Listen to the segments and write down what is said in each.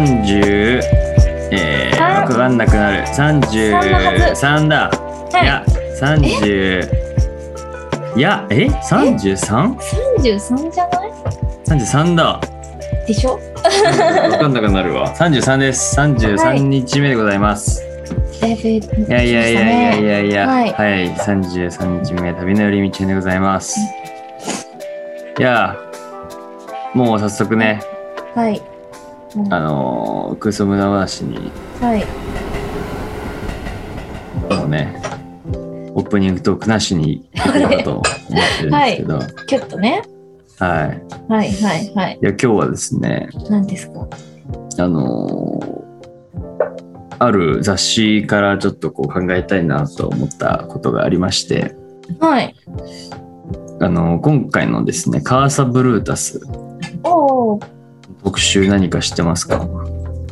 30、えー、あわかんなくなる。33だ。はいいや、30、いや、え ?33?33 33じゃない？だ。でしょ？わかんなくなるわ。33です。33日目でございます。だいぶいいやいやいやいやいやいや、ははいい、33日目、旅の寄り道でございます。いや、もう早速ね、はい。うんあのー、空想無駄話に、はい。もうね、オープニングトークなしに行こうかと思ってるんですけど、はい、キュッとね。はいはいはい。いや、今日はですね、何ですか？あのーある雑誌からちょっとこう考えたいなと思ったことがありまして、はい。あのー今回のですね、カーサブルータスおお。特集何か知ってますか？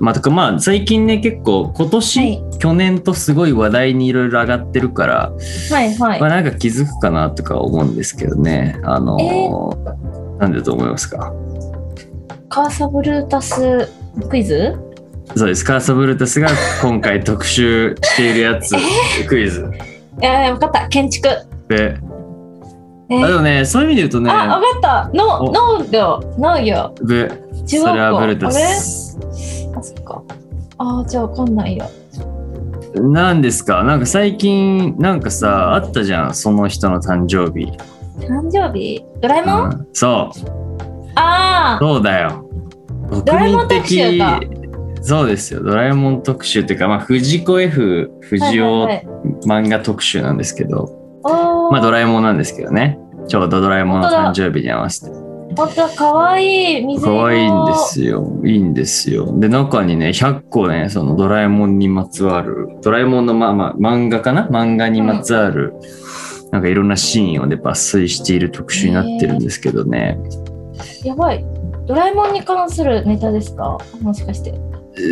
まあ、とかまあ最近ね結構今年、はい。去年とすごい話題にいろいろ上がってるから、はいはい。まあ、。なんか気づくかなとか思うんですけどね。あのーえなんでと思いますか？カーサブルータスクイズ？そうです。カーサブルータスが 今回特集しているやつクイズ。いや分かった。建築。でえあでもねそういう意味で言うとねあ、分かった。のお農業。農業。で中それはブルー学校。タあれ？スあ、そっか。あー、じゃあ分かんないよ。なんですか？なんか最近なんかさあったじゃんその人の誕生日、誕生日？ドラえもん、うんそうああそうだよ。ドラえもん特集かそうですよ。ドラえもん特集っていうか、まあ、藤子 F 不二雄漫画特集なんですけど、まあドラえもんなんですけどね。ちょうどドラえもんの誕生日に合わせて。ほんとかわい。い水可色愛いんですよ。いいんですよ。で、中にね、100個ね、そのドラえもんにまつわる、ドラえもんのまあまあ漫画かな？漫画にまつわる、なんかいろんなシーンをね、抜粋している特集になってるんですけどね。やばい。ドラえもんに関するネタですか？もしかして。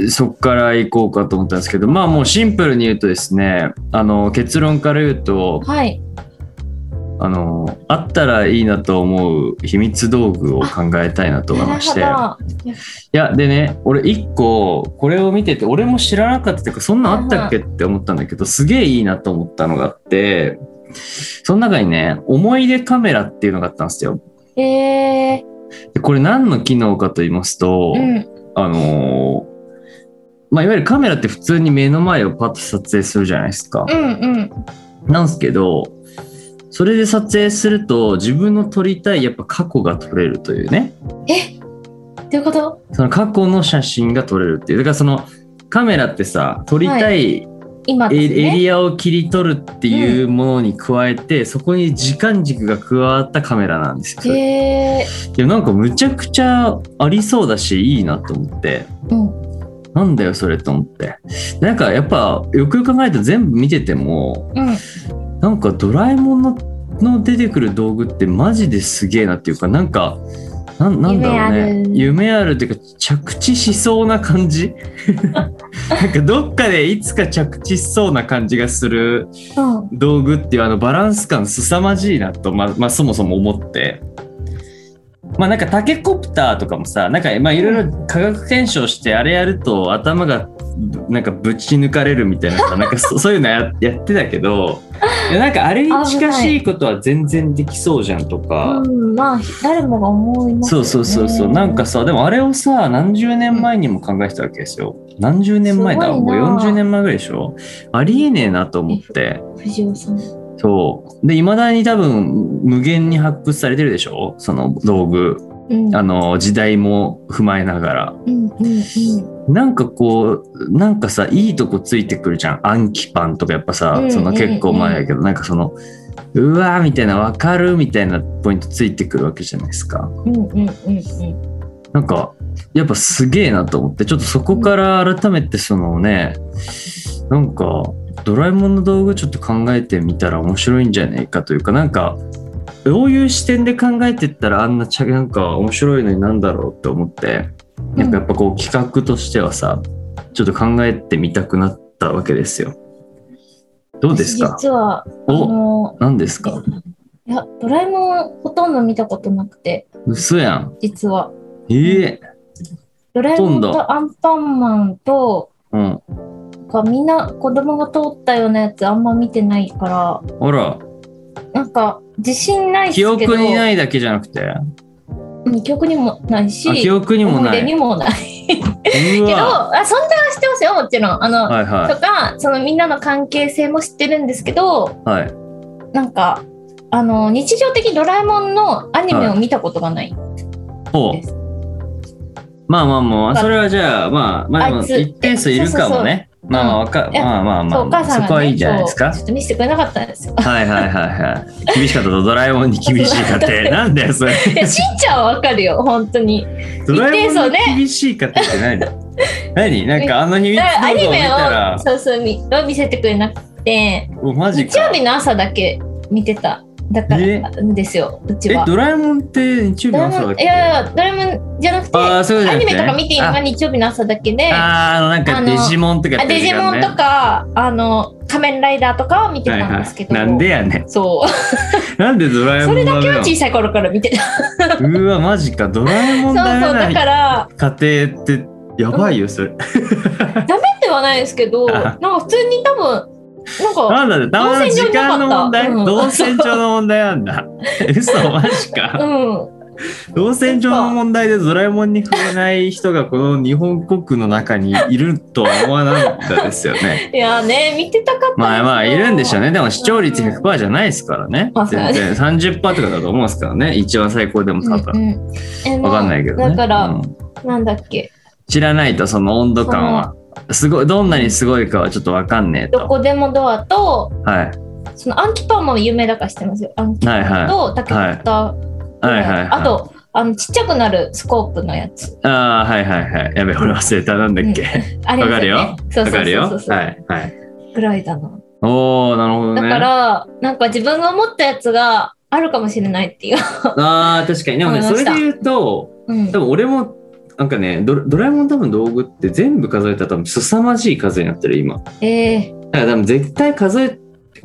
そっから行こうかと思ったんですけど、まあもうシンプルに言うとですね、あの結論から言うと、はいあのあったらいいなと思う秘密道具を考えたいなと思いまして。いや、でね、俺一個これを見てて、俺も知らなかったっていうか、そんなんあったっけって思ったんだけど、すげえいいなと思ったのがあって、その中にね、思い出カメラっていうのがあったんですよ。えでこれ何の機能かと言いますと、ー、うんあのーまあ、いわゆるカメラって普通に目の前をパッと撮影するじゃないですか。うんうんなんですけど、それで撮影すると自分の撮りたいやっぱ過去が撮れるというね。え？どういうこと？その過去の写真が撮れるっていう。だからそのカメラってさ、撮りたいエ今ね？エリアを切り取るっていうものに加えて、そこに時間軸が加わったカメラなんですよ。へえいやなんかむちゃくちゃありそうだしいいなと思って。うんなんだよそれと思って。なんかやっぱよくよく考えると全部見ててもうん。なんかドラえもんのの出てくる道具ってマジですげえなっていうかなんかなんなんだろうね。夢ある。っていうか着地しそうな感じ。なんかどっかでいつか着地しそうな感じがするう。ん道具っていうあのバランス感凄まじいなと、まあまあ、そもそも思って。まあなんかタケコプターとかもさなんかまあいろいろ科学検証してあれやると頭がぶなんかぶち抜かれるみたいなさ なんかそそういうのややってたけど なんかあれに近しいことは全然できそうじゃんとか、うん、まあ誰もが思いますよね。そうそうそうそう。なんかさでもあれをさ何十年前にも考えてたわけですよ。何十年前だ？もう40年前ぐらいでしょ？ありえねえなと思って。藤尾さんそう。で、いまだに多分無限に発掘されてるでしょ？その道具。うんあの、時代も踏まえながら。うんうんうんなんかこう、なんかさ、いいとこついてくるじゃん。暗記パンとかやっぱさ、うんその結構前だけど、なんかその、うわーみたいな、わかるみたいなポイントついてくるわけじゃないですか。うんうんうんうんなんか、やっぱすげえなと思って、ちょっとそこから改めてそのね、なんか、ドラえもんの道具ちょっと考えてみたら面白いんじゃないかというか、なんか、どういう視点で考えてったらあんなちゃなんか面白いのになんだろうって思って、なん。かやっぱこう企画としてはさ、ちょっと考えてみたくなったわけですよ。どうですか？実はあおの何ですか？いやドラえもんほとんど見たことなくて。嘘やん。実は。ええ。ドラえもんとアンパンマンと、うん。かみんな子供が通ったようなやつあんま見てないから、ほら、なんか自信ない記けど。憶にないだけじゃなくて、うん記憶にもないし、あ記憶にもない。出にもない。うけど、わ。あ存在は知ってますよ、もちろん。あの、はいはとか、そのみんなの関係性も知ってるんですけど、い。はい。なんか、あの、日常的にドラえもんのアニメを見たことがない。ほうです。まあまあまあ、それはじゃあ、まあ、まあ一定数いるかもね。まあまあ、わか、まあまあまあまあ、母さんが、ね、そこはいいんじゃないですか？ちょっと見せてくれなかったんですよ。はいはいはいはい。厳しかったと、ドラえもんに厳しい家庭。なんだよ、それ。いや、しんちゃんはわかるよ、本当に。ドラえもんに厳しい家庭って何？何？なんかあの秘密アニメを、、そうそう、見せてくれなくて、おマジか。日曜日の朝だけ見てた。だから、んですよ、うちえは。、ドラえもんって日曜日の朝だっけ？やいや、ドラえもんじゃなくて、アニメとか見ていいのが日曜日の朝だけで、ああなんかデジモンとかやってデジモンとか、あの、仮面ライダーとかを見てはいはたんですけど、い。なんでやねん。そう。なんでドラえもそれだけは小さい頃から見てた。のうわ、マジか。ドラえもそうんそう、ダメなだから、家庭ってやばいよ、それ。ダメではないですけど、なんか普通に多分、なんか、なんだ時間の問題？動動線上の問題なんだ。嘘、マジうか。ん。動線上の問題でドラえもんに触れない人がこの日本国の中にいるとは思わなかったですよね。いやね、見てたかったまあまあ、いるんでしょうね。でも視聴率100%じゃないですからねまあ。全然30%とかだと思うんですからね。一番最高でも多分。わかんないけどね。だから、うんなんだっけ、知らないとその温度感は。すごい、どんなにすごいかはちょっとわかんねえと。どこでもドアと、はい。そのアンキパンも有名だから知ってますよ。アンキはいはい。とタケコプターはいはいはい。あと、あの、ちっちゃくなるスコープのやつ。ああ、はいはいはい。やべ、俺忘れた。なんだっけ？あれわかるよ？そうそう。はいはい。ぐらいだな。おおなるほどね。だから、なんか自分が思ったやつがあるかもしれないっていう。ああ、確かに。でもね、それで言うと、うん多。分俺も、なんかねドラ、ドラえもん多分道具って全部数えたら多分凄まじい数になってる、今。ええだから多分絶対数え、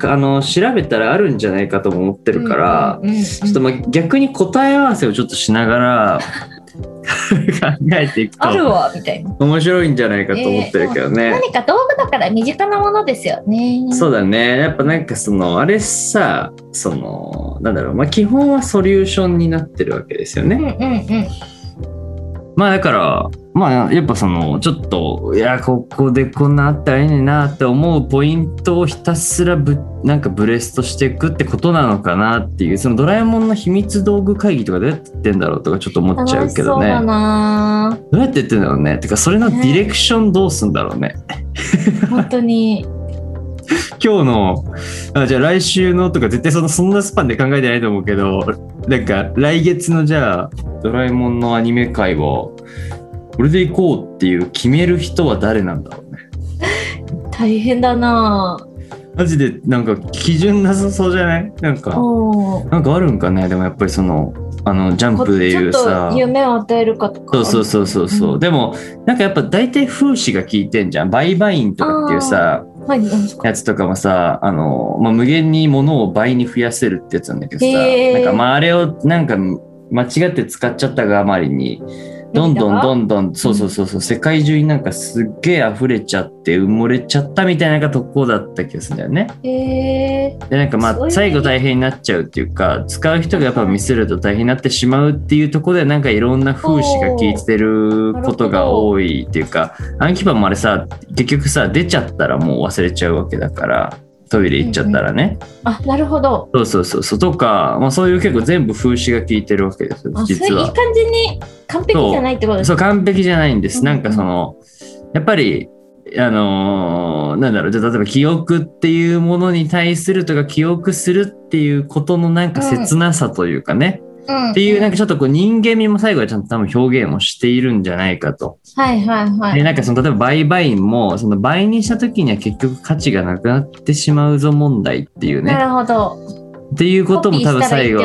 あの、調べたらあるんじゃないかとも思ってるから、うんうんうんうんちょっとまあ逆に答え合わせをちょっとしながら 考えていくあるとわ、みたいな。面白いんじゃないかと思ってるけどね。何か道具だから身近なものですよね。そうだね。やっぱなんかその、あれさ、その、なんだろう、まあ基本はソリューションになってるわけですよね。うんうんうん。まあだから、まあやっぱその、ちょっと、いや、ここでこんなあったらいいねんなって思うポイントをひたすらぶ、なんかブレストしていくってことなのかなっていう、そのドラえもんの秘密道具会議とかどうやってやってんだろうとかちょっと思っちゃうけどね。楽しそうだなどうやってやってんだろうね。てか、それのディレクションどうすんだろうね。本当に。今日の、あじゃあ来週のとか絶対そのそんなスパンで考えてないと思うけど、なんか来月のじゃあ、ドラえもんのアニメ界は、これで行こうっていう決める人は誰なんだろうね。大変だなマジでなんか基準なさそうじゃない？なんか、なんかあるんかね？でもやっぱりその、あの、ジャンプでいうさ。夢を与えるかとか。そうそうそうそうそう、うんでもなんかやっぱ大体風刺が効いてんじゃん売買員とかっていうさ。やつとかもさあの、まあ、無限に物を倍に増やせるってやつなんだけどさなんかまああれをなんか間違って使っちゃったがあまりにどんどんどんどんそうそうそうそう世界中になんかすっげえ溢れちゃって埋もれちゃったみたいなのがとこだった気がするんだよね。でなんかまあ最後大変になっちゃうっていうか使う人がやっぱミスると大変になってしまうっていうところでなんかいろんな風刺が効いてることが多いっていうか暗記パンもあれさ結局さ出ちゃったらもう忘れちゃうわけだからトイレ行っちゃったらね、あ、なるほど。そうそうそうそう。とか、まあ、そういう結構全部風刺が効いてるわけです実は。いい感じに完璧じゃないってことですそう完璧じゃないんです、うんなんかそのやっぱりあのーなんだろうじゃあ例えば記憶っていうものに対するとか記憶するっていうことのなんか切なさというかね、うん。っていうなんかちょっとこう人間味も最後はちゃんと多分表現をしているんじゃないかと。はいはいはい。でなんかその例えば売買員もその倍にした時には結局価値がなくなってしまうぞ問題っていうね。なるほど。っていうことも多分最後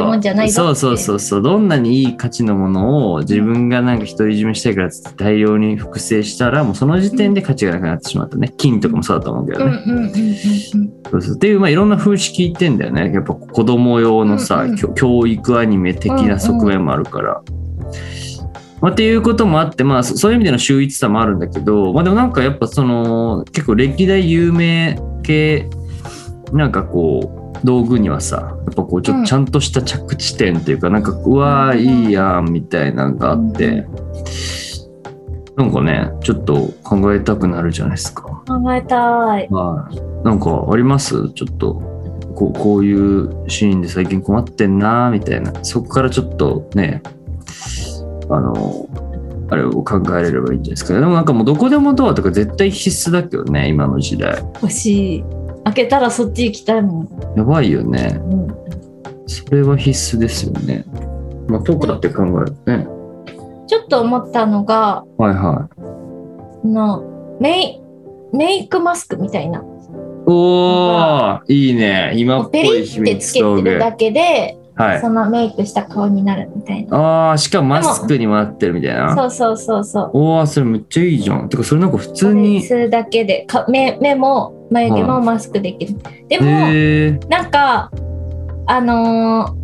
そうそうそうそう。どんなにいい価値のものを自分がなんか独り占めしたいから大量に複製したらもうその時点で価値がなくなってしまったね。金とかもそうだと思うけどね、っていうまあいろんな風刺聞いてんだよね。やっぱ子供用のさ、うんうん教教育アニメ的な側面もあるから、まあ、っていうこともあって、まあ、そそういう意味での秀逸さもあるんだけど、まあ、でもなんかやっぱその結構歴代有名系なんかこう道具にはさやっぱこうちょっうん。とちゃんとした着地点っていうか、なんかうわーいいやんみたいなのがあって、なんかねちょっと考えたくなるじゃないですか。考えたい。はい、なんかあります？ちょっとこうこういうシーンで最近困ってんなみたいな。そこからちょっとねあのあれを考えれればいいんじゃないですか。でもなんかもうどこでもドアとか絶対必須だけどね今の時代。欲しい。開けたらそっち行きたいもん。やばいよね。うん、それは必須ですよね。まあトークだって考えるとね。ちょっと思ったのが、はいはい。あのメイメイクマスクみたいな。おーいいね。今っぽペリい秘ってつけ密道具てるだけで、はいそのメイクした顔になるみたいな。ああしかもマスクにもなってるみたいなそうそうそうそう。おおそれめっちゃいいじゃんてかそれなんか普通にするだけでか目目も眉毛もマスクできる。でも、へえなんかあのー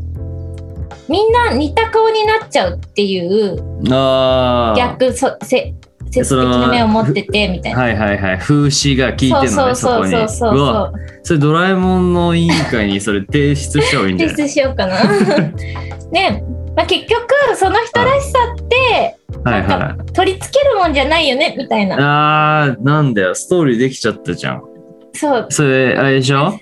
みんな似た顔になっちゃうっていう逆そせ接その的な目を持っててみたいな。はいはいはい。風刺が効いてるのねそうそうそうそうう。わ。それドラえもんの委員会にそれ提出した方がいいんじゃ提ない出しようかな。ね、まあ、結局その人らしさってはいはい。取り付けるもんじゃないよねみたいな。あーなんだよ。ストーリーできちゃったじゃん。そう。それあれでしょ？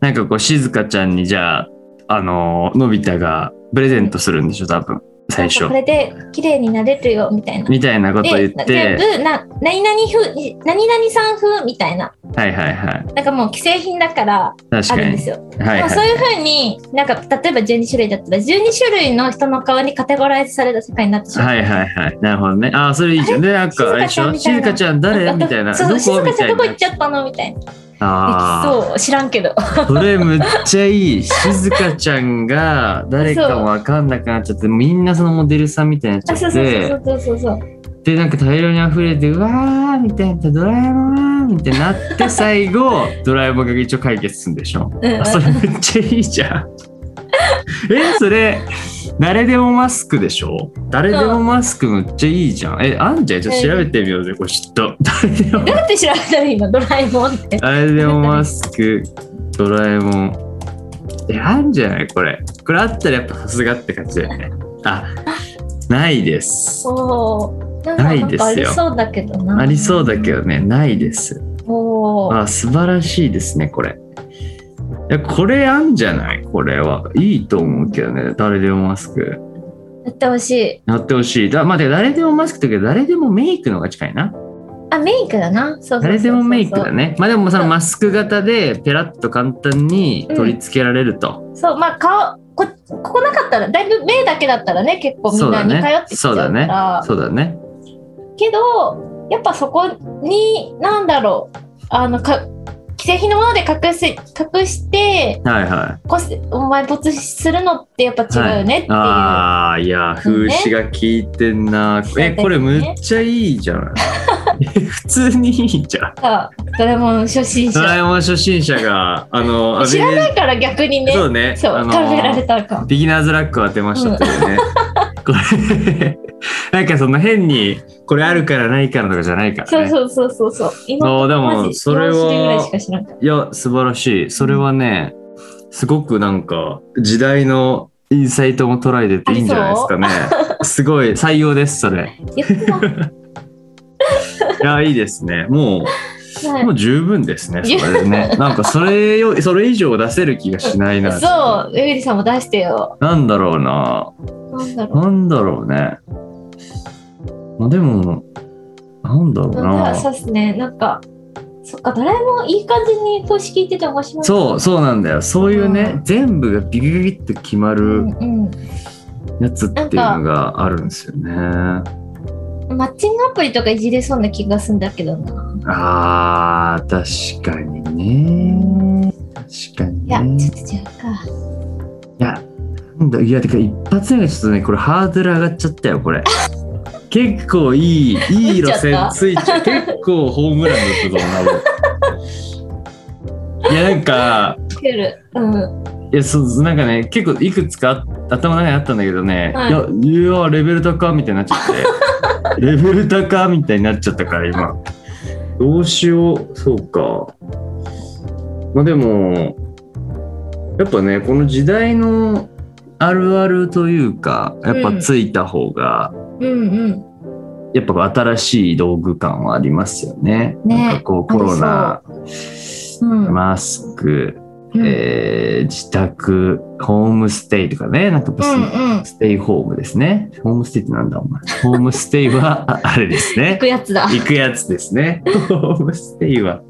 なんかこう静香ちゃんにじゃああののび太がプレゼントするんでしょ多分最初。これで綺麗になれるよみたいな。みたいなこと言っでて全部な何々風何々さん風みたいな。はいはいはい。なんかもう既製品だからあるんですよ。はいはい。まあそういう風になんか例えば12種類だったら12種類の人の顔にカテゴライズされた世界になってしまう。はいはいはい。なるほどね。あーそれいいじゃん。でなんかあれでしょ？静静香香ちゃん誰みたいな。そう静香ちゃんどこ行っちゃったの？みたいな。そう知らんけど。それむっちゃいい。静香ちゃんが誰かもわかんなくなっちゃって、みんなそのモデルさんみたいになっちゃあそうそうって、そうそうそうそう。で、なんか大量に溢れて、うわーみたいな、ドラえもんみたいになって、最後、ドラえもんが一応解決するんでしょ。うんあそれめっちゃいいじゃん。え、それ、誰でもマスクでしょ？誰でもマスクめっちゃいいじゃん。え、あんじゃんちょっと調べてみようぜ、これちょっと。誰でもどうやって調べたら今ドラえもんって。誰でもマスク、ドラえもん。え、あんじゃない？これ。これあったらやっぱさすがって感じだよね。あ、ないです。おーないですよありそうだけどな。ありそうだけどね、ないです。おーあ、素晴らしいですね、これ。いや、これあんじゃない？これは。いいと思うけどね、誰でもマスク。やってほしい。やってほしい。だまあ、誰でもマスクって言うけど、誰でもメイクの方が近いな。あ、メイクだな。そう誰でもメイクだ。ね。まあでもそのマスク型でペラッと簡単に取り付けられると。そう、まあ顔、こここなかったら、だいぶ目だけだったらね、結構みんなに頼ってきちゃうから。そうだね。けど、やっぱそこに、なんだろう、あの、か既製品のもので隠せ隠してはいはい。こすお前没するのってやっぱ違うよねっていう、ああ、いや、風刺が効いてんな。え、これむっちゃいいじゃん。え普通にいいじゃん。さドラえもん初心者ドラえもん初心者が、あの、あ知られないから逆にねそうね。そうあの考えられたかビギナーズラックを当てましたというね。これ、なんかその変に、これあるからないからとかじゃないからね。そうそうそうそうそう今でもそれは4種類ぐらいや、素晴らしい。それはね、すごくなんか、時代のインサイトも捉えてていいんじゃないですかね。すごい、採用です、それ。いや、いいですね。もう、はいもう十分ですね、それでね。なんか、それよ、それ以上出せる気がしないな。そうエミリさんも出してよなんだろうな。なんだろうね。まあ、でも、なんだろううな。そうっすねなんかそっかドラえもんいい感じに投資聞いてて面白いそう、そうなんだよ。そういうね、う全部がビビビビって決まうるやつっていうのがあるんですよね。マッチングアプリとかいじれそうな気がするんだけどなあー、確かにね。確かにいやね。ちょっと違うかいや、なんだ、いや、てか、一発目がちょっとね、これハードル上がっちゃったよ、これ。結構いい、いい路線ついちゃう。結構ホームランだったと思う。いや、なんか、うん。いいやそうなんかね結構いくつか頭の中にあったんだけどね、はい。い、やいやレベル高みたいになっちゃって。レベル高みたいになっちゃったから今。どうしよう。そうか。まあでもやっぱねこの時代のあるあるというかやっぱついた方が、うんうん。やっぱ新しい道具感はありますよね。ねなんかこうコロナ、うん。マスク、うんえー自宅、ホームステイとかね、なんかやっぱそのうんうんステイホームですね。ホームステイってなんだお前。ホームステイはああれです行ねく。やつだ。行くやつですね。ホームステイは。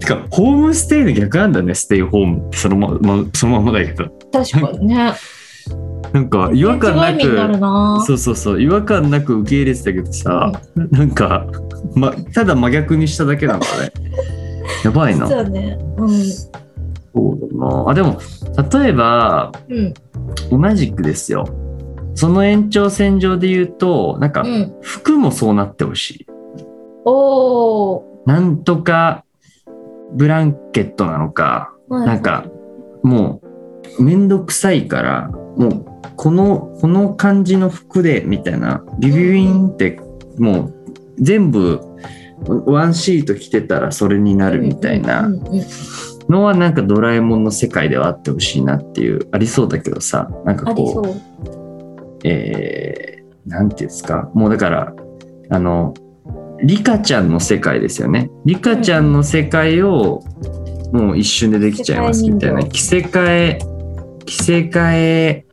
てか、ホームステイの逆なんだね、ステイホームそのまま、そのままだけど。確かにね。なんか違和感なく、な。そうそうそう、違和感なく受け入れてたけどさ、なんか、ま、ただ真逆にしただけなんだね。やばいな。そうね。うそうだな。あ、でも、例えば、ん。うん。同じくですよ。その延長線上で言うと、なんかう、ん。服もそうなってほしい。おー。なんとか、ブランケットなのか、はいなんか、もう、めんどくさいから、もう、この、この感じの服で、みたいな、ビビビンって、もう、全部、ワンシート着てたらそれになるみたいな。のはなんかドラえもんの世界ではあってほしいなっていうありそうだけどさなんかこうう。えー、なんていうんですか。もうだからあのリカちゃんの世界ですよね。リカちゃんの世界をもう一瞬でできちゃいますみたいな。着せ替え着せ替え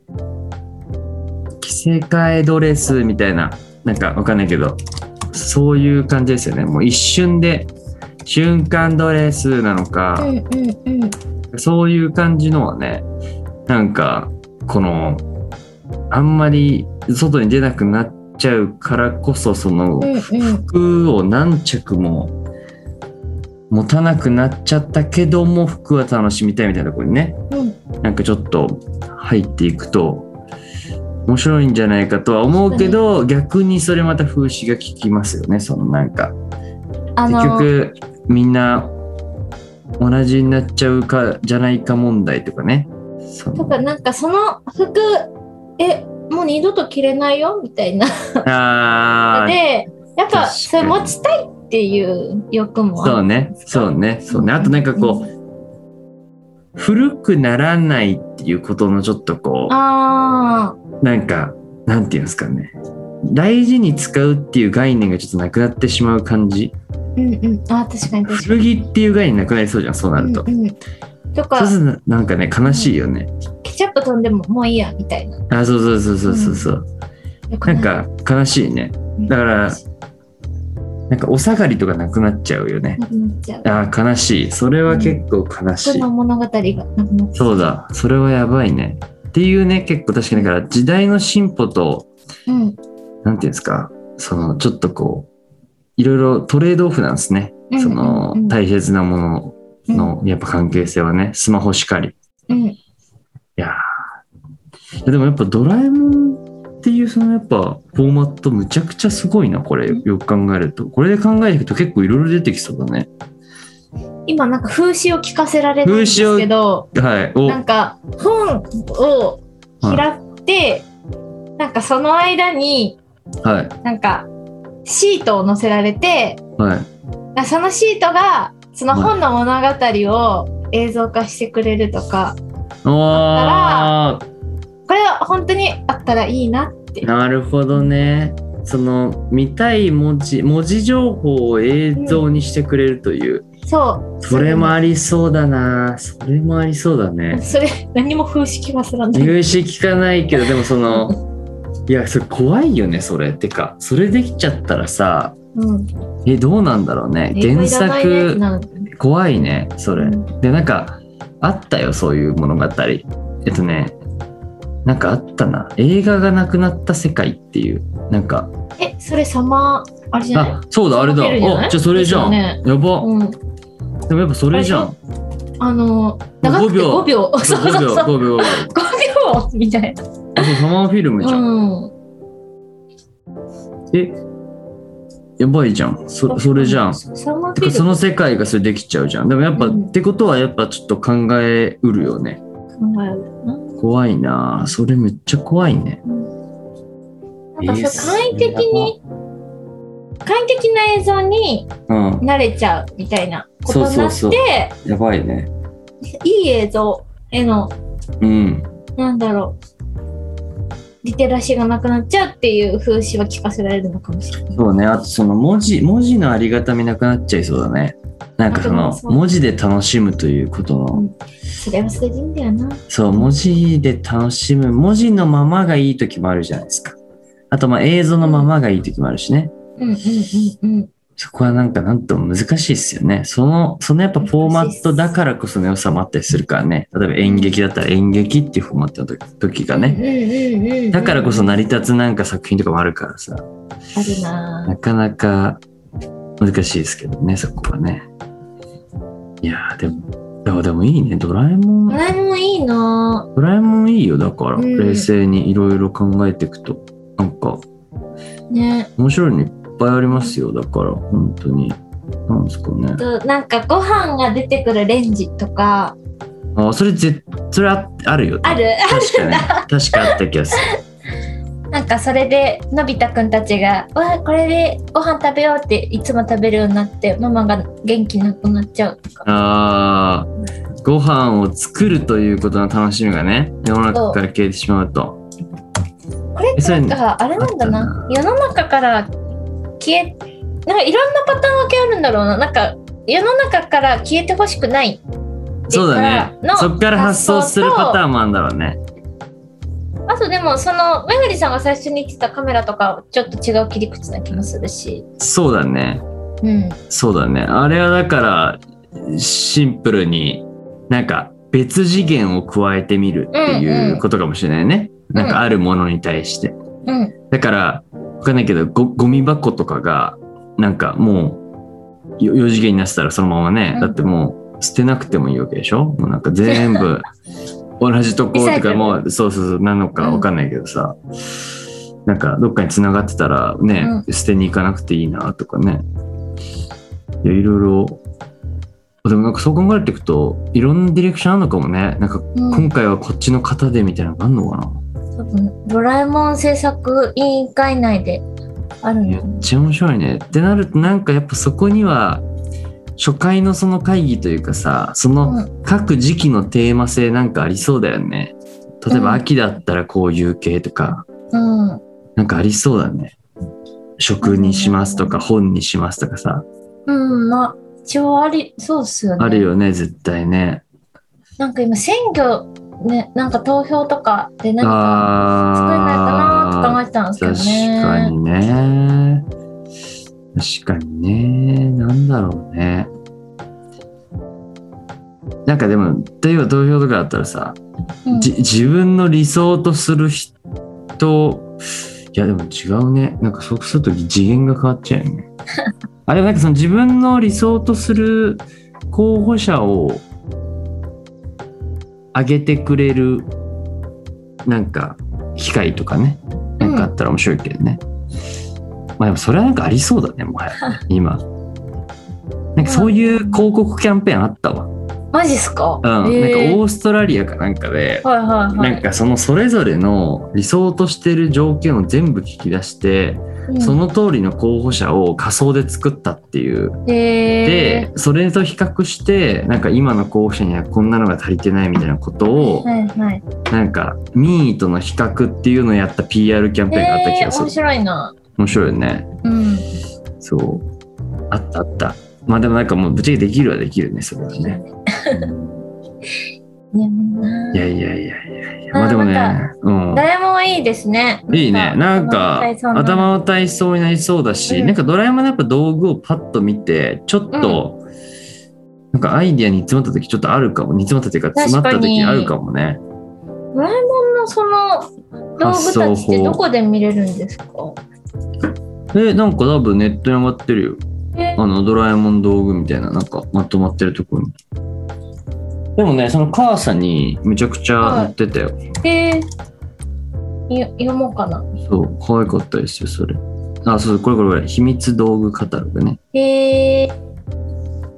着せ替えドレスみたいななんかわかんないけどそういう感じですよねもう一瞬で瞬間ドレスなのか、うんうんうん。そういう感じのはね、なんか、この、あんまり外に出なくなっちゃうからこそ、その。服を何着も持たなくなっちゃったけども、服は楽しみたいみたいなところにね、うんなんかちょっと入っていくと、面白いんじゃないかとは思うけど、逆にそれまた風刺が効きますよね、そのなんか。結局みんな同じになっちゃうかじゃないか問題とかね。とかなんかその服、え、もう二度と着れないよみたいな。あー で、やっぱそれ持ちたいっていう欲もそうねそうねそうねあとなんかこう古くならないっていうことのちょっとこあうなんかなんていうんですかね。大事に使うっていう概念がちょっとなくなってしまう感じ。あ、うんうん。あー確かに。古着っていう概念なくなりそうじゃんそうなると、うんうん、とかそうするとなんかね悲しいよね、ケチャップ飛んでももういいやみたいな。あそうそうそうそうそうそう、よくなんか悲しいね。だからなんかお下がりとかなくなっちゃうよね。なくなっちゃう。あー悲しい。それは結構悲しそい、の物語がなくなっちゃう。そうだ。それはやばいね。っていうね結構確かにだから時代の進歩とうん。なんていうんですか。そのちょっとこういろいろトレードオフなんですね、うんそのうん大切なもののやっぱ関係性はね。スマホしかり。うん。いやー。いやでもやっぱドラえもんっていうそのやっぱフォーマットむちゃくちゃすごいなこれ。よく考えると。これで考えていくと結構いろいろ出てきそうだね。今なんか風刺を聞かせられるんですけど、はいお。なんか本を開いて、なんかその間にはい。なんかシートを載せられて、はい。そのシートがその本の物語を映像化してくれるとか、おーこれは本当にあったらいいなって。なるほどね。その見たい文字文字情報を映像にしてくれるという、そう。それもありそうだな。それもありそうだね。それ何も風刺はすらない。入試聞かないけどでもそのいやそれ怖いよねそれ。てかそれできちゃったらさうん。えどうなんだろうね。原作怖いねそれ、うん。でなんかあったよそういう物語。えっとねなんかあったな。映画がなくなった世界っていう。なんか。え、それサマー、あれじゃない？あそうだあれだ。あじゃあそれじゃん、ね。やば、うん。でもやっぱそれじゃん。あの、長くて5 5秒。そうそう5秒そう。5秒。5秒みたいな。あそうサマーフィルムじゃん、うん。えやばいじゃん。そそれじゃん。サマーてかそフィルム。の世界がそれできちゃうじゃん。でもやっぱ、うん。ってことはやっぱちょっと考えうるよね。えるな。怖いなそれめっちゃ怖いね。なんかそう簡易的に、簡易的な映像にうん。慣れちゃうみたいなことになって、やばいね。いい映像への、うん。なんだろう、リテラシーがなくなっちゃうっていう風刺は聞かせられるのかもしれない。そうね。あとその文字、文字のありがたみなくなっちゃいそうだね。なんかその文字で楽しむということの、それはそれでいいんだよな。そう、文字で楽しむ、文字のままがいい時もあるじゃないですか。あとまあ映像のままがいい時もあるしね。うんうんうんうん。そこはなんかなんとも難しいですよね。その、そのやっぱフォーマットだからこその良さもあったりするからね。例えば演劇だったら演劇っていうフォーマットの時時がね。だからこそ成り立つなんか作品とかもあるからさ。あるななかなか難しいですけどね、そこはね。いやーでも、でもでもいいね。ドラえもんド。ラえもんいいなドラえもんいいよ。だから、うん冷静にいろいろ考えていくと。なんか、ね。面白いのいっぱいありますよ。だから、本当に。なんですかね。となんかご飯が出てくるレンジとか、あ、それぜ、それああるよ。ある？確かに。確かあった気がする。なんかそれでのび太くんたちが「わあこれでご飯食べよう」っていつも食べるようになってママが元気なくなっちゃうとかあーご飯を作るということの楽しみがね、世の中から消えてしまうと。これってなんかあれなんだあな世の中から消えなんかいろんなパターン分けあるんだろうななんか世の中から消えてほしくないそうだねの。そっから発想するパターンンもあるんだろうね。あとでもそのめぐりさんが最初に言ってたカメラとかちょっと違う切り口な気もするしそうだね。うんそうだね。あれはだから、シンプルになんか別次元を加えてみるっていうことかもしれないね。んなんかあるものに対して。うんだから、わかんないけど、ごゴミ箱とかが、なんかもう、よ4次元になってたらそのままね、うん。だってもう捨てなくてもいいわけでしょ？もうなんか全部、同じとことかもう、そうそうそう、なのかわかんないけどさ、なんかどっかに繋がってたらね、捨てに行かなくていいなとかね。いや、いろいろ、でもなんかそう考えていくと、いろんなディレクションあるのかもね。なんかうん。今回はこっちの型でみたいなのがあるのかな、多分ドラえもん制作委員会内であるめのっちゃ面白いね。ってなるとなんかやっぱそこには初回のその会議というかさその各時期のテーマ性なんかありそうだよね。例えばうん。秋だったらこういう系とか。うん。なんかありそうだね。食にしますとか本にしますとかさ。うん。まあ一応ありそうっすよね。あるよね絶対ね。なんか今選挙ねなんか投票とかで何か作れないかなって考あえてたんですけーどね確かにね。確かにね。なんだろうね。なんかでも例えば投票とかだったらさ、うんじ自分の理想とする人いやでも違うねなんかそうすると次元が変わっちゃうよね あれなんかその自分の理想とする候補者を上げてくれるなんか機会とかね。なんかあったら面白いけどね、まあでもそれはなんかありそうだねもはや。今。なんかそういう広告キャンペーンあったわ、マジっすか？うん、なんかえーオーストラリアかなんかで、はいはいはい。なんかそのそれぞれの理想としてる条件を全部聞き出して、うんその通りの候補者を仮想で作ったっていう。へで、それと比較して、なんか今の候補者にはこんなのが足りてないみたいなことーを、はいはいなんか民意との比較っていうのをやった PR キャンペーンがあった気がする。白いな面白いよね。うんそう。あったあった。まあでもなんかもうぶっちゃけできるはできるね、それはね。いやいやいやいや。まあでもねな、うん。誰もいいですねいいね。なんか頭の体操の頭を体操になりそうだし、うんなんかドラえもんのやっぱ道具をパッと見て、ちょっと、なんかアイディアに詰まった時ちょっとあるかも。煮詰まったっていうか詰まった時あるかもね。ドラえもんのその道具たちってどこで見れるんですか？え、なんか多分ネットに上がってるよ。えあのドラえもん道具みたいな、なんかまとまってるところに。でもね、その母さんにめちゃくちゃ載ってたよ。えー、よ読もうかなそう、可愛かったですよ、それ。あ、そう、これこれこれ、秘密道具カタログね。えー、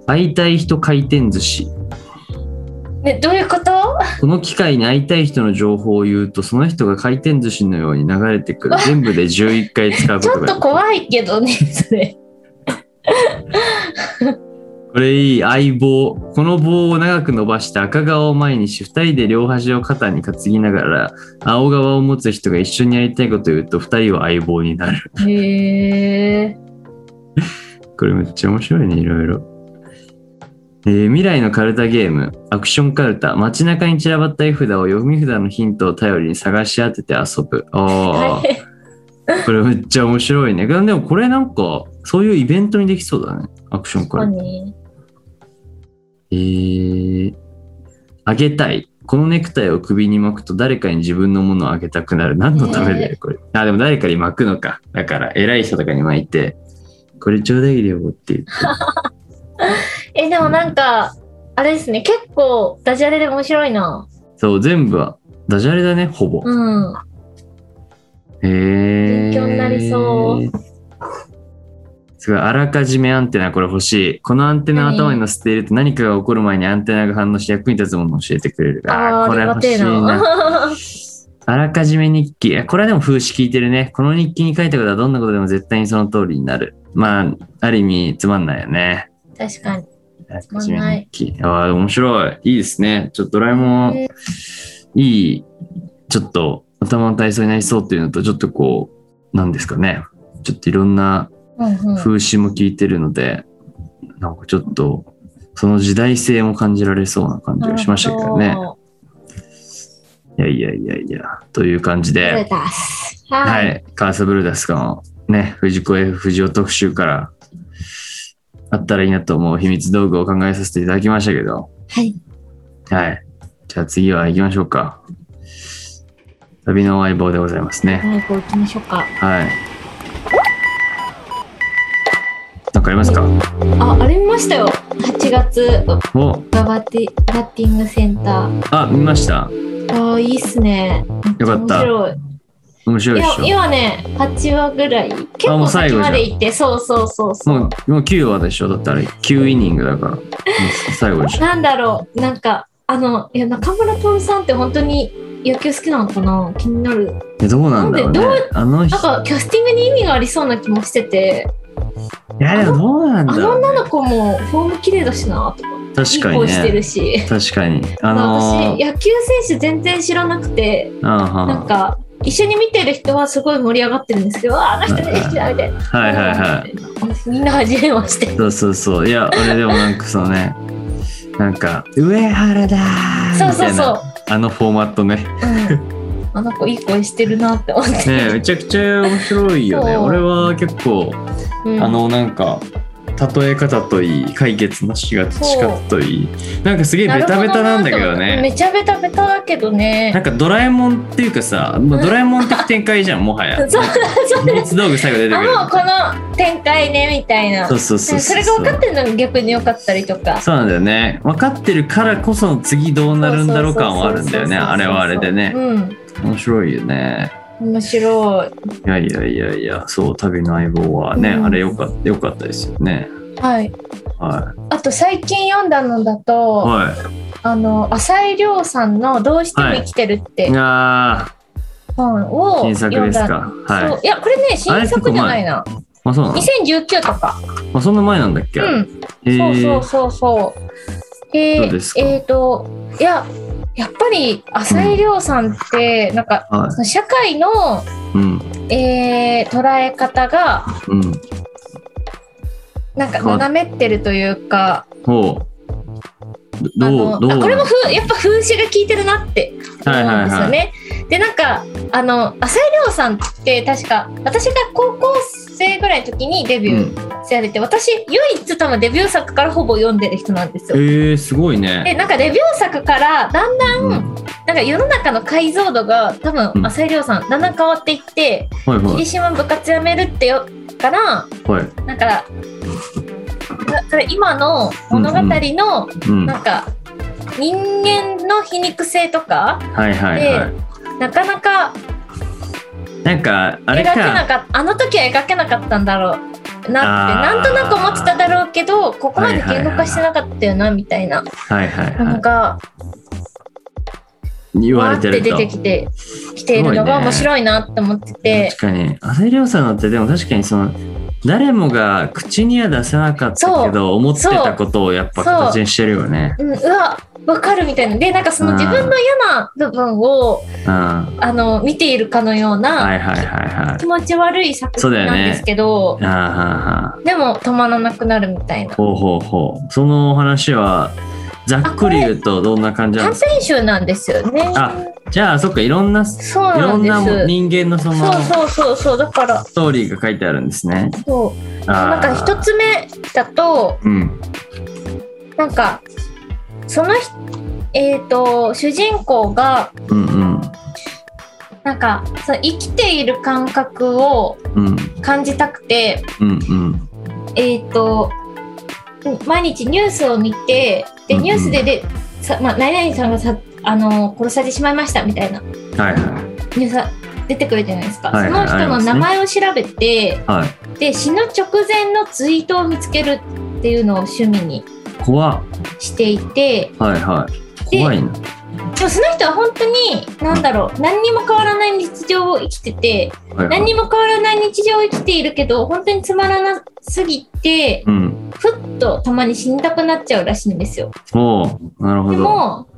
会いたい人回転寿司。ね、どういうこと？この機会に会いたい人の情報を言うと、その人が回転寿司のように流れてくる。全部で11回使うこ ちょっと。怖いけどね、それ。これいい相棒。この棒を長く伸ばして赤側を前にし、二人で両端を肩に担ぎながら、青側を持つ人が一緒にやりたいことを言うと、二人は相棒になる。へえ。これめっちゃ面白いね、いろいろ。えー未来のカルタゲーム、アクションカルタ、街中に散らばった絵札を読み札のヒントを頼りに探し当てて遊ぶ。ああ、これめっちゃ面白いね。でもこれなんか、そういうイベントにできそうだね。アクションカルタ。何えー、あげたい。このネクタイを首に巻くと誰かに自分のものをあげたくなる。何のためだよ、これ。あ、でも誰かに巻くのか。だから、偉い人とかに巻いて、これちょうだいよって言って。え、でもなんか、あれですね、結構ダジャレで面白いな。そう、全部は、ダジャレだね、ほぼ。うん。へえ。勉強になりそう。すごい、あらかじめアンテナ、これ欲しい。このアンテナを頭に乗せていると何かが起こる前にアンテナが反応し役に立つものを教えてくれる。ああこれ欲しいな。な。あらかじめ日記。えこれはでも風刺聞いてるね。この日記に書いたことはどんなことでも絶対にその通りになる。まあ、ある意味つまんないよね。確かに。あらかじめ日記。ああ、面白い。いいですね。ちょっとドラえもん、えいい、ちょっと頭の体操になりそうっていうのと、ちょっとこう、なんですかね。ちょっといろんな風刺も聞いてるので、なんかちょっと、その時代性も感じられそうな感じがしましたけどね。いやいやいやいや、という感じで、ダス。ははい。い、カーサブルダスのね、藤子 F 不二雄特集から、あったらいいなと思う秘密道具を考えさせていただきましたけど、はい。はい。じゃあ次は行きましょうか。旅の相棒でございますね。はい、こう行きましょうか。はい。なんかありますか？あ、あれ見ましたよ。8月、お、ガバティバッティングセンター。あ、見ました。ああ、いいっすね。よかった面白い。面白いいやでしょ。今ね、8話ぐらい。結構後まで行って、そうそうそうそう。もう、もう9話でしょ？だってあれ、9イニングだから。最後でしょ。なんだろう、なんか、あの、いや、中村徹さんって本当に野球好きなのかな？気になる。え、どうなんだろうねなんでどう。あの人なん、か、キャスティングに意味がありそうな気もしてて、いや、でもどうなんだあの。女の子もフォーム綺麗だしな、とか。確かに声してるね。し。確かに。あの私、ー、野球選手全然知らなくて、なんか、一緒に見てる人はすごい盛り上がってるんですけど、ああの人でしたみたいな。はいはいはい。みんな初めまして。そうそうそう。いや、俺でもなんかそのね、なんか、上原だーそうみたいな、そうそう。あのフォーマットね。うん、あの子いい声してるなって思って。ねめちゃくちゃ面白いよね。俺は結構、うん。あのなんか例え方といい解決のしが仕方といいなんかすげえベタベタなんだけどね。めちゃベタベタだけどなんね。かドラえもんっていうかさ、まあ、ドラえもん的展開じゃんもはや。そうそう秘密道具最後出てくるあもうこの展開ねみたいな。そうそうそうそれが分かってるのが逆に良かったりとか。そうなんだよね。分かってるからこそ次どうなるんだろう感はあるんだよね。あれはあれでね。うん。面白いよね。面白い。いやいやいやいやそう旅の相棒はね、うん。あれよかったよかったですよね。はい。はあと最近読んだのだいと、はあの浅井亮さんの「どうしても生きてる」ってい。あ本をー。新作。ですか。はい。いやこれね新作じゃないな。あそうなの？2019とか。あそんな前なんだっけ、うん。そうそうそうそう。でどうですか？えっ、といややっぱり浅井亮さんって、なんかはその社会の、い。うん。えー捉え方がうん。なんか斜めってるというか、ほう。あどう、どうこれもふやっぱ風刺が効いてるなって思はいはいうんですよね。でなんかあの浅井亮さんって確か私が高校生ぐらいの時にデビューされて、私唯一多分デビュー作からほぼ読んでる人なんですえよ。ー、すごいでね。なんかデビュー作からだんだんうん。なんか世の中の解像度が多分うん浅井亮さんだんだん変わっていってはいはい。霧島部活やめるってよからはい。なんかなそれ今の物語のうん。はなんか人間の皮肉性とかいはいはい。なかなかなんかあれ描けなかかったあの時は描けなかったんだろうなってなんとなく思ってただろうけどここまで言語化してなかったよなみたいな。はいはいはのがい言わわーって出れてるとてきてきているのが面白いなって思ってて。確かに。浅井亮さんのってでも確かにその誰もが口には出せなかったけど思ってたことをやっぱ形にしてるよね。うん、うわわかるみたいな。でなんかそのうん。自分の嫌な部分をうん。はあの見ているかのよういなはいはいはい。気持ち悪い作品なんですけど、あーはーはーでも止まらなくなるみたいな。ほうほうほう。その話はざっくり言うとどんな感じなん短ですか？編集なんですよね。あじゃあそっかいろんなそういろんな人間のそのそうそうそうそうだから。ストーリーが書いてあるんですね。そう。なんか一つ目だとうん。なんかそのひえっ、と主人公がうんうん。なんかその生きている感覚をうん。感じたくてうんうん。えっ、と毎日ニュースを見てでうんうん。ニュースでで、さまあ、何々さんがさあの殺されてしまいましたみたいな。はいはニュースが出てくるじゃないですか、はいはい。その人の名前を調べて、いはい。で死ぬ直前のツイートを見つけるっていうのを趣味に怖っしていてはいはい。怖いな。でもその人は本当に何だろう何にも変わらない日常を生きててはいはい何にも変わらない日常を生きているけど本当につまらなすぎてうん。ふっとたまに死にたくなっちゃうらしいんですよ。おうなるほど。でも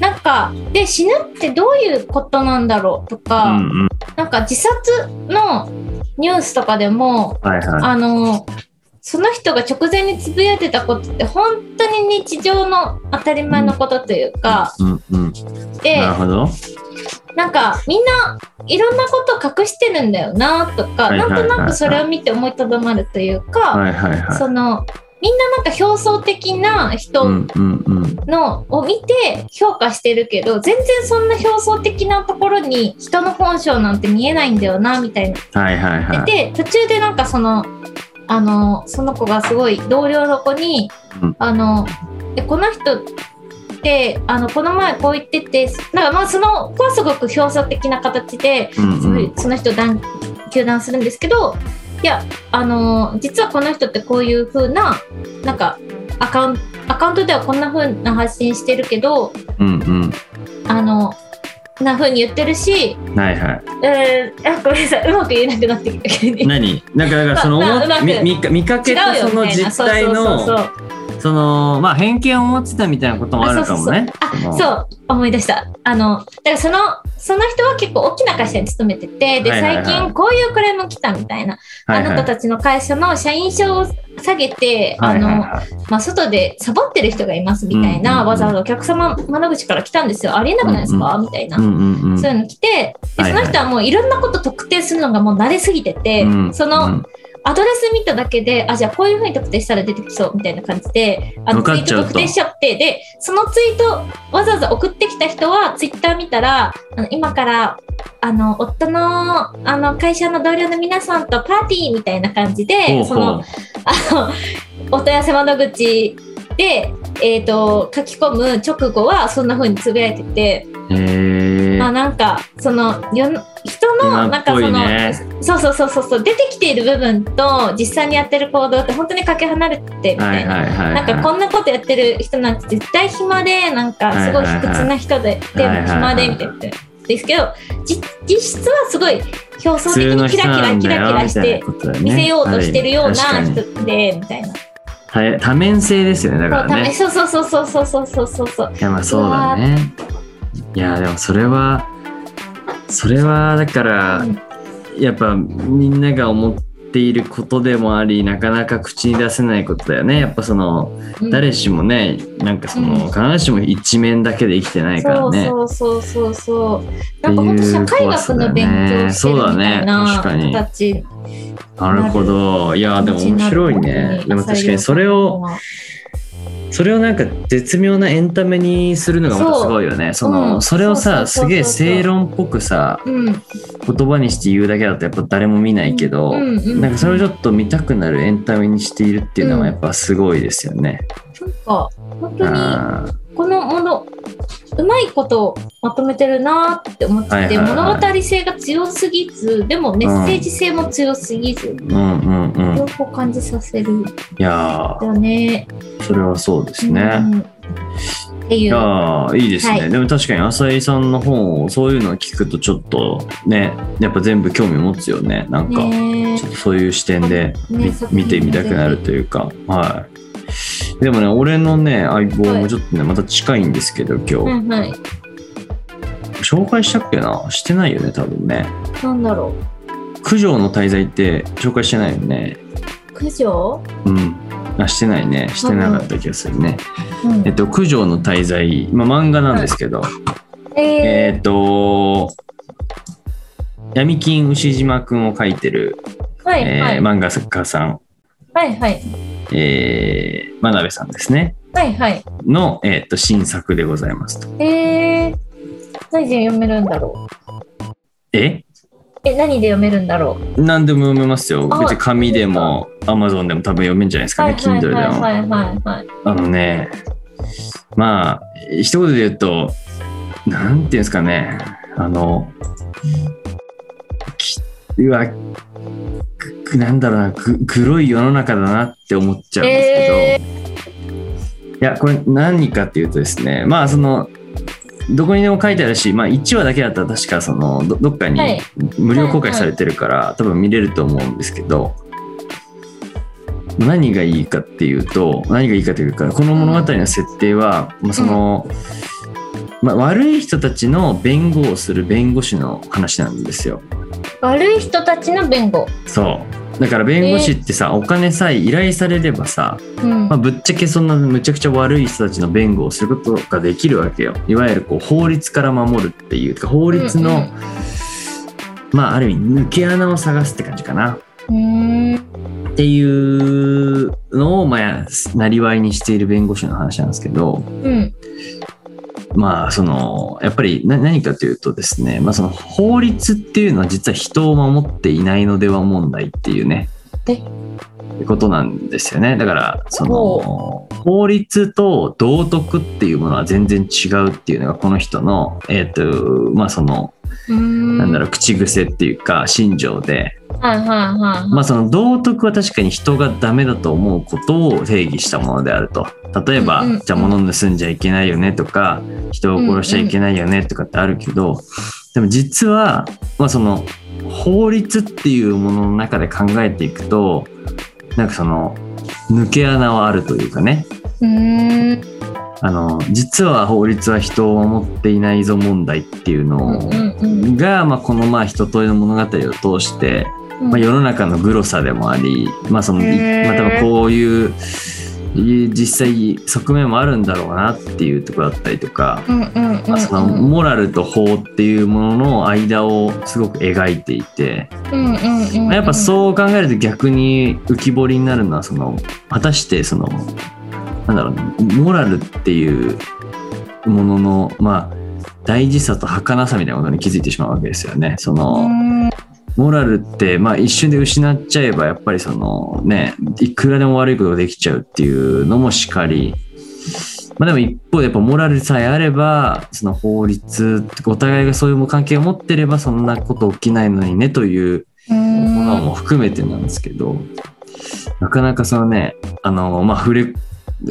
なんかで死ぬってどういうことなんだろうとか、うんうん。なんか自殺のニュースとかでもはいはあのその人が直前につぶやいてたことって本当に日常の当たり前のことというか、い。うんうん。でなるほど。なんかみんないろんなことを隠してるんだよなとか、はいはいなんとなくそれを見て思いとどまるというか、はいはいはい。そのみんななんか表層的なう人んうんうん。のを見て評価してるけど全然そんな表層的なところに人の本性なんて見えないんだよなみたいなはいはいはい。で途中でなんかそのあのその子がすごい同僚の子に、うんあのでこの人ってあのこの前こう言っててなんかまあその子はすごく表層的な形で、うんうん。その人を断糾弾するんですけどいやあの実はこの人ってこういう風ななんかアカウントではこんな風な発信してるけどうんあのこんな風に言ってるし、うん。はいはい。えー、あごめんなさいうまく言えなくなってきた。何？なんかだからそのまあうまくみ見か見かけたその実態のそのまあ偏見を持ってたみたいなこともあるかもね。のあそう思い出した。あのだからそのその人は結構大きな会社に勤めててで、最近こういうクレーム来たみたいな、はいはい。あなたたちの会社の社員証を下げて、はいはいあのはい。まあ、外でサボってる人がいますみたいな、うんうんうん。わざわざお客様窓口から来たんですよ。ありえなくないですか、みたいな、うんうんうん。そういうの来てでその人はもういろんなこと特定するのがもう慣れすぎてて、うん。その、うんアドレス見ただけで、あ、じゃあこういうふうに特定したら出てきそうみたいな感じで、あのツイート特定しちゃって、で、そのツイートわざわざ送ってきた人は、ツイッター見たら、あの今から、あの、夫の、あの、会社の同僚の皆さんとパーティーみたいな感じで、ほうほその、うあの、お問い合わせ窓口で、えっ、と、書き込む直後は、そんな風につぶやいてて、まあなんかそのよん人のなんかその、ねそうそうそうそうそう出てきている部分と実際にやってる行動って本当にかけ離れててみたいな。なんかこんなことやってる人なんて絶対暇でなんかすごい卑屈な人で、でも暇でみたいな。ですけどじ実質はすごい表層的にキラキラキラキラして見せようとしてるような人でみたいな。多多面性ですよねだからね。そうそうそうそうそうそうそうそうそう。いやまあそうだね。いやでもそれはそれはだからうんやっぱみんなが思っていることでもありなかなか口に出せないことだよね。やっぱそのうん誰しもねなんかその、うん必ずしも一面だけで生きてないからね。そうそうそうそうなんか本当社会学の勉強してるみたいなそうだね確かに形なるほど。いやでも面白いね。でも確かにそれをそれをなんか絶妙なエンタメにするのがまたすごいよね。その、うん。それをさすげえ正論っぽくさうん。言葉にして言うだけだとやっぱ誰も見ないけど、うん。うん。なんかそれをちょっと見たくなるエンタメにしているっていうのはやっぱすごいですよね。なんか。本当にあこのものうまいことまとめてるなって思ってて、はいはいはい。物語性が強すぎずでもメッセージ性も強すぎず、うん。うんうん。両方感じさせる。いやよね。ー、それはそうですね。うん。ってい。いうやーいいですね、はい。でも確かに浅井さんの本をそういうのを聞くとちょっとねやっぱ全部興味持つよね。なんか、ねちょっとそういう視点でみね見てみたくなるというか。はいでもね俺のね相棒もちょっとねまた近いんですけど今日、はいはい。紹介したっけな？してないよね多分ね。なんだろ九条の滞在って紹介してないよね。う。九条？うん。あしてないね。してなかった気がするね、うん。えっと九条の滞在。まあ漫画なんですけど、ええっ、と、闇金牛島くんを描いてる、ー、はい。えーはい。漫画家さん、はいはい。えー、真鍋さんですね。はいはい。の、えっ、と、新作でございますと。えー、何で読めるんだろえう？え、何で読めるんだろう？何でも読めますよ。あ別に紙でも、Amazon でも多分読めるんじゃないですかね、Kindle でも。はいはいはいはい。あのね、まあ、一言で言うと、なんていうんですかね、あの、きうわ、くなんだろうな、く黒い世の中だなって思っちゃうんですけど、いや、これ何かっていうとですね、まあ、その、どこにでも書いてあるし、まあ、1話だけだったら確かそのどどっかにはい。無料公開されてるから、多分見れると思うんですけど何がいいかっていうと何がいいかというかこの物語の設定は、まあそのまあ、悪い人たちの弁護をする弁護士の話なんですよ。悪い人たちの弁護。そうだから弁護士ってさ、お金さえ依頼されればさ、うん。まあ、ぶっちゃけそんなむちゃくちゃ悪い人たちの弁護をすることができるわけよ。いわゆるこう法律から守るっていうか法律の、うんうんまあある意味抜け穴を探すって感じかな。っていうのをまあなりわいにしている弁護士の話なんですけどうん。まあそのやっぱりな何かというとですね、まあ、その法律っていうのは実は人を守っていないのでは問題っていうねえ？ってことなんですよねだからその法律と道徳っていうものは全然違うっていうのがこの人のえっ、とまあその。なんだろう口癖っていうか心情ではいはいはい。まあその道徳は確かに人がダメだと思うことを定義したものであると。例えば、うんうんじゃあ物盗んじゃいけないよねとか、人を殺しちゃいけないよねとかってあるけど、でも実は、まあその法律っていうものの中で考えていくと、なんかその抜け穴はあるというかね。あの、実は法律は人を守っていないぞ問題っていううんの。が、まあこのまあ一通りの物語を通して、まあ、世の中のグロさでもあり、まあそのまあ、多分こういうい実際側面もあるんだろうなっていうところだったりとか、モラルと法っていうものの間をすごく描いていて、やっぱそう考えると逆に浮き彫りになるのはその果たしてそのなんだろうなモラルっていうもののまあ大事さと儚さみたいなことに気づいてしまうわけですよね。その。モラルって、まあ一瞬で失っちゃえば、やっぱりそのね、いくらでも悪いことができちゃうっていうのもしかり、まあでも一方でやっぱモラルさえあれば、その法律、お互いがそういう関係を持ってればそんなこと起きないのにねというものも含めてなんですけど、なかなかそのね、あの、まあ触れ、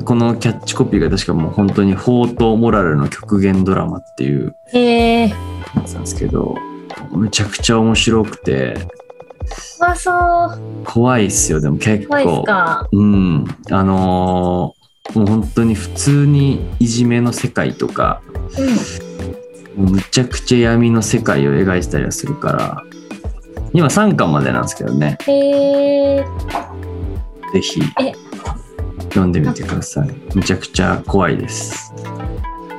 このキャッチコピーが確かもう本当に法とモラルの極限ドラマっていう。やつなんですけど、めちゃくちゃ面白くて、怖そう。怖いっすよ、でも結怖いっす構。か？うん。あのーもう本当に普通にいじめの世界とか、うん。もうむちゃくちゃ闇の世界を描いてたりはするから、今3巻までなんですけどね、へえ。ぜひえ読んでみてください。むちゃくちゃ怖いです。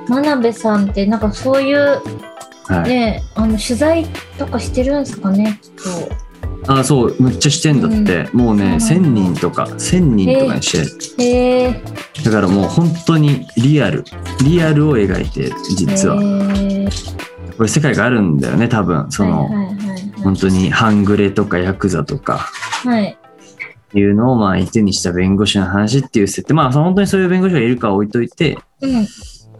真鍋さんってなんかそういうはい。ね、あの取材とかしてるんですかね、きっあ、そう、むっちゃしてんだって。もうね、そうなんだ1000人とか、1000人とかにして、と。へえ。だからもう本当にリアル、リアルを描いて、実は。これ世界があるんだよね、多分。その、はいはいはい本当に半グレとかヤクザとかはい。はい。いうのをまあ相手にした弁護士の話っていう設定まあ本当にそういう弁護士がいるかは置いといてうん。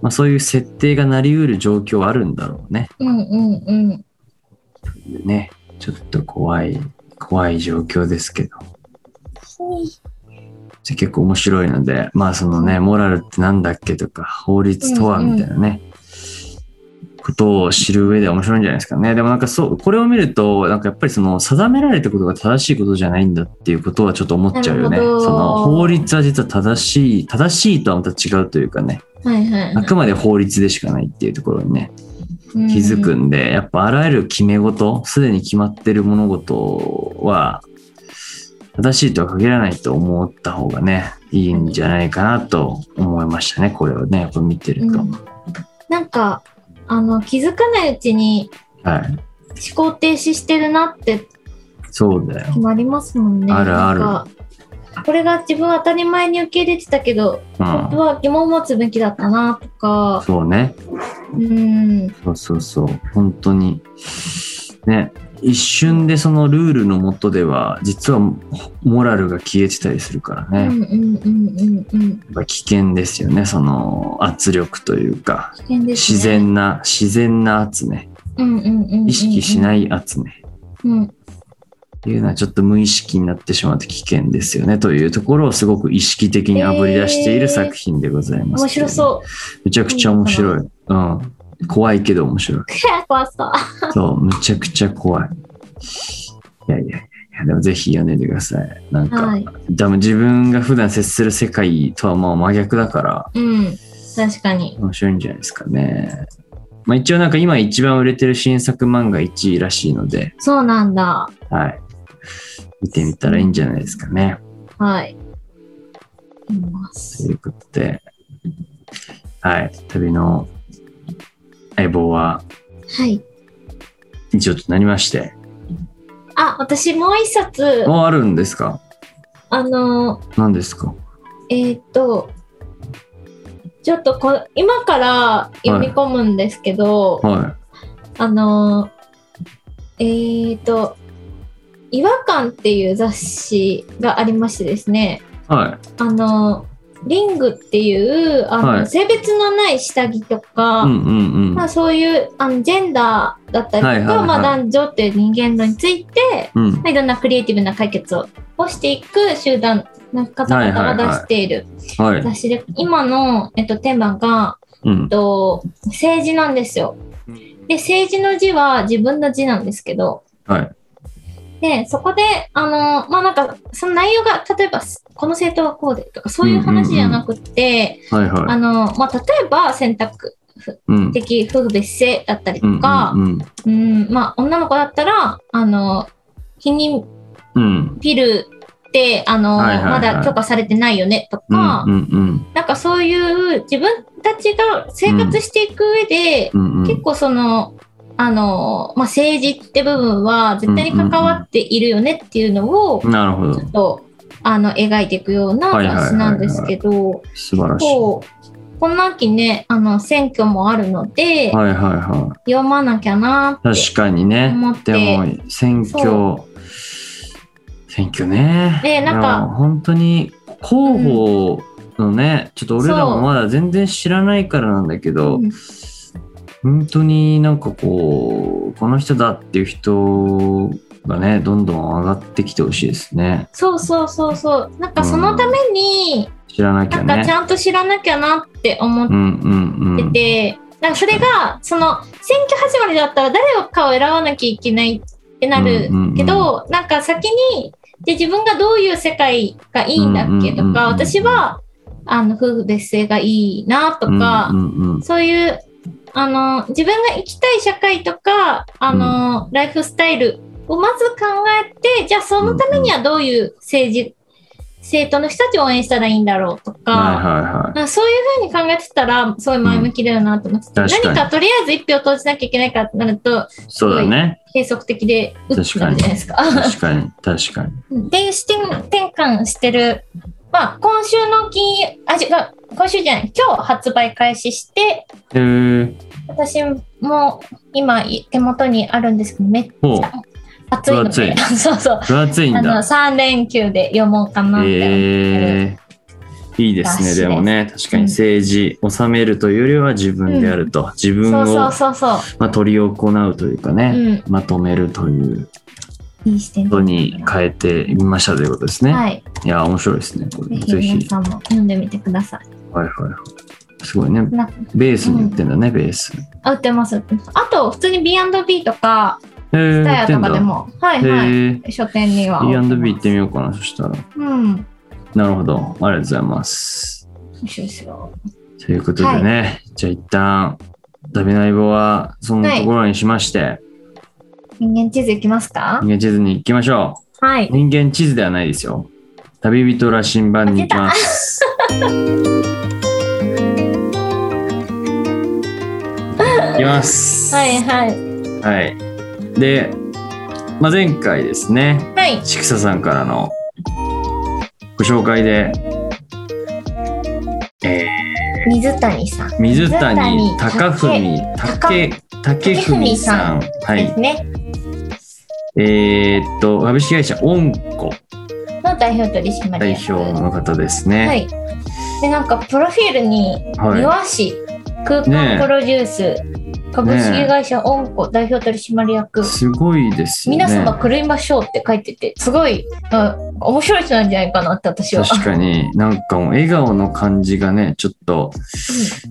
まあ、そういう設定がなりうる状況はあるんだろうね。うんうんうん。ね。ちょっと怖い、怖い状況ですけど。結構面白いので、まあそのね、モラルってなんだっけとか、法律とはみたいなね、ことを知る上で面白いんじゃないですかね。でもなんかそう、これを見ると、なんかやっぱりその定められたことが正しいことじゃないんだっていうことはちょっと思っちゃうよね。その法律は実は正しい、正しいとはまた違うというかね、はいはいあくまで法律でしかないっていうところにね、うん気づくんで、やっぱあらゆる決め事、すでに決まってる物事は、正しいとは限らないと思った方がね、いいんじゃないかなと思いましたね、これをね、これ見てると。うんなんかあの気づかないうちにはい。思考停止してるなってそうだよ。決まりますもんね。あるあるこれが自分は当たり前に受け入れてたけど、本当うん。は疑問を持つべきだったなとか、そうね。うん、そうそうそう。本当に。ね。一瞬でそのルールのもとでは、実はモラルが消えてたりするからね。危険ですよね。その圧力というか。危険ですね。自然な、自然な圧ね。意識しない圧ね。うん。いうのはちょっと無意識になってしまって危険ですよねというところをすごく意識的にあぶり出している作品でございます、面白そう。めちゃくちゃ面白い。うん。怖いけど面白い。怖そう。そう、むちゃくちゃ怖い。いやいやいや、でもぜひ読んでみてください。なんか、はい。多分自分が普段接する世界とはまあ真逆だからうん。確かに。面白いんじゃないですかね。まあ一応なんか今一番売れてる新作漫画1位らしいので、そうなんだ。はい。見てみたらいいんじゃないですかね。はい。いまとす。いうことで、はい。旅の相棒ははい。一応となりまして。あ、私もう一冊、もうあるんですか？あの、何ですか？えーっと、ちょっとこ今から読み込むんですけど、はあの、えーっと、違和感っていう雑誌がありましてですね、い。はい。あの、リングっていうあの、はい性別のない下着とか、うんうんうん。まあ、そういうあのジェンダーだったりとか、はいはいはいまあ、男女っていう人間度について、うんまあ、いろんなクリエイティブな解決ををしていく集団の方々が出しているはい。雑誌で、今の、えっと、テーマが、うんえっ。と、政治なんですよ。で、政治の字は自分の字なんですけど、はい。で、そこで、あの、まあ、なんか、その内容が、例えば、この政党はこうでとか、そういう話じゃなくって、あの、まあ、例えば選択。的夫婦別姓だったりうんとか、うんうん、まあ、女の子だったら、あの、避妊。ピルって、あの、まだ許可されてないよねとうんか、なんかそういう自分たちが生活していく上で、うんうん。結構その、あの、まあ、政治って部分は絶対に関わっているよねっていうのを、ちょ。っと、あの、描いていくようなはいはいはいはい雑誌なんですけど、素晴らしい。この秋ね、あの、選挙もあるので、はいはいは読まなきゃなってい。確かにね思っ。て選挙、選挙ね。ねなんか本当に候補のね、ちょっと俺らもまだ全然知らないからなんだけど、うん本当になんかこう、この人だっていう人がね、どんどん上がってきてほしいですね。そうそうそうそう。なんかそのために、知らなきゃね。なんかちゃんと知らなきゃなって思っうんうんうん。てて、なんかそれが、その選挙始まりだったら誰かを選ばなきゃいけないってなるうんうんうんけど、なんか先に、で自分がどういう世界がいいんだっけとか、うんうんうんうん私は、あの、夫婦別姓がいいなとか、うんうんうんそういう、あの、自分が生きたい社会とか、あの、ライフスタイルをまず考えて、じゃあそのためにはどういう政治、政党の人たちを応援したらいいんだろうとか、はいはいはい。そういうふうに考えてたら、すごい前向きだよなと思ってて、うん確かに何かとりあえず一票投じなきゃいけないかってなると、そうだね。閉塞的で、うっってなるじゃないですか。確かに、確かに。っていう視点転換してる、まあ、今週の金融、あ、違う、今週じゃない、今日発売開始して、私も今手元にあるんですけど、めっちゃ熱いので、そうそう。分厚いんあの、だ。3連休で読もうかなって思ってる。えいいですね。でもね、確かに政治、治めるというよりは自分であると。自分を、そうそうそうそう。まあ、取り行うというかね、うん。まとめるといういい視点ことに変えてみましたということですね。はい。いや、面白いですね。これぜぜひ。ひ皆さんも読んでみてください。はいはいはい。すごいね。なベースに売ってんだね、ベース。あ、売ってます。あと、普通に B&B とか、えー、スタヤ。とかでも、はいへはい。ー書店には。B&B 行ってみようかな、そしたら。うん。なるほど。ありがとうございます。面白いですよ。ということでね、じゃあ一旦、旅の相棒はそんなところにしまして、人間地図いきますか？人間地図に行きましょはい。う。人間地図ではないですよ。旅人羅針盤に行きます。行きます。はいはい。はい。で、まあ、前回ですね、はい。ちくささんからのご紹介で、え水谷さんー、水谷谷貴文、竹、竹文さん。はい。ですね。えーっと、株式会社オンコの代表取締代役。表の方ですね。はい。で、なんか、プロフィールに、はい庭師、空ねえ間プロデュース、株式会社オンコ代表取締役、すごいですよね。皆様狂いましょうって書いてて、すごい、あ面白い人なんじゃないかなって私は。確かになんかもう笑顔の感じがねちょっと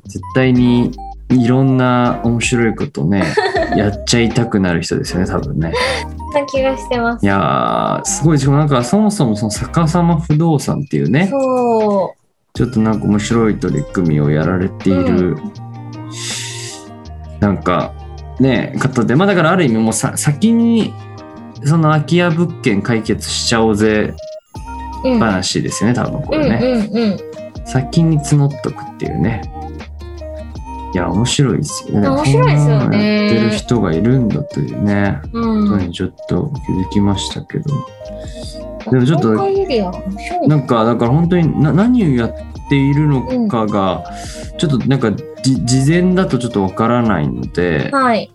絶対にいろんな面白いことね やっちゃいたくなる人ですよね多分ねな気がしてますい。やーすごいしかもなんかそもそもその逆さま不動産っていうねそちょっとなんか面白い取り組みをやられている、なんかね方でまあだからある意味もうさ先にその空き家物件解決しちゃおうぜう。うん。話ですよね多分こうんれね。うんうん。先に募っとくっていうね。いや、面白いですよね。面白いですよねやってる人がいるんだというね、うん。ことにちょっと気づきましたけど。でもちょっとなんか、だから本当にな何をやっているのかが、ちょっとなんかじ事前だとちょっとわからないので、はい。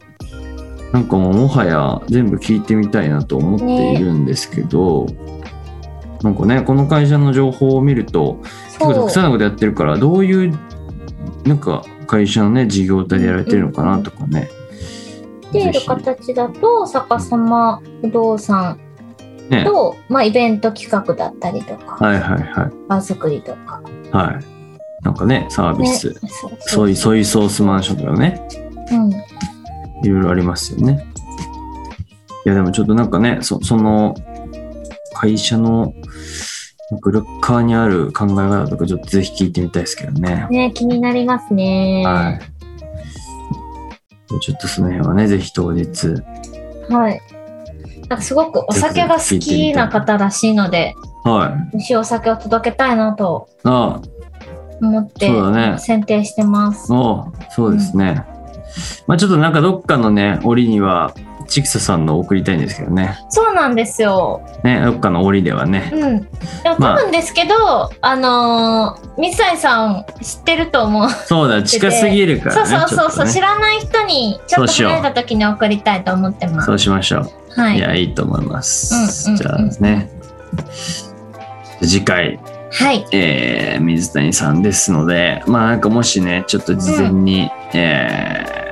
なんかもうもはや全部聞いてみたいなと思っているんですけど、なんかね、この会社の情報を見ると、結構たくさんのことやってるからどういうなんか会社のね事業体でやられてるのかなとかね、っている形だと逆さま不動産ね。と、まあ、イベント企画だったりとか、はいはいはい。場作りとか、はい。なんかねサービね、ス、そう。ソイソイソースマンションとかね。うん、いろいろありますよね。いやでもちょっとなんかねそその会社のなんか裏側にある考え方とかちょっとぜひ聞いてみたいですけどねね気になりますね。はいちょっとその辺はねぜひ当日はい。なんかすごくお酒が好きな方らしいので、はい美味しいお酒を届けたいなとあ思ってそうだね選定してます。おそうですね。まあちょっとなんかどっかのね、折には、ちくささんの送りたいんですけどね。そうなんですよ。ね、どっかの折ではね。うん。でもまあ多分ですけど、あ、のー水谷さん知ってると思う。そうだ、近すぎるからね。そうそうそうそう、ね知らない人にちょっと離れた時に送りたいと思ってます。そうしましょう。、はいい。や、いいと思います。うんうんじゃあね。次回、はい。えー、水谷さんですので、まあなんかもしね、ちょっと事前に、えー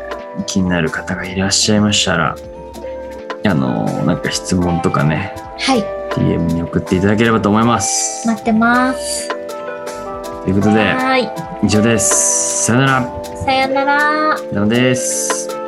気になる方がいらっしゃいましたら、あのなんか質問とかね、はい。DM に送っていただければと思います。待ってます。ということで、はい。以上です。さよなら。さよなら。以上です。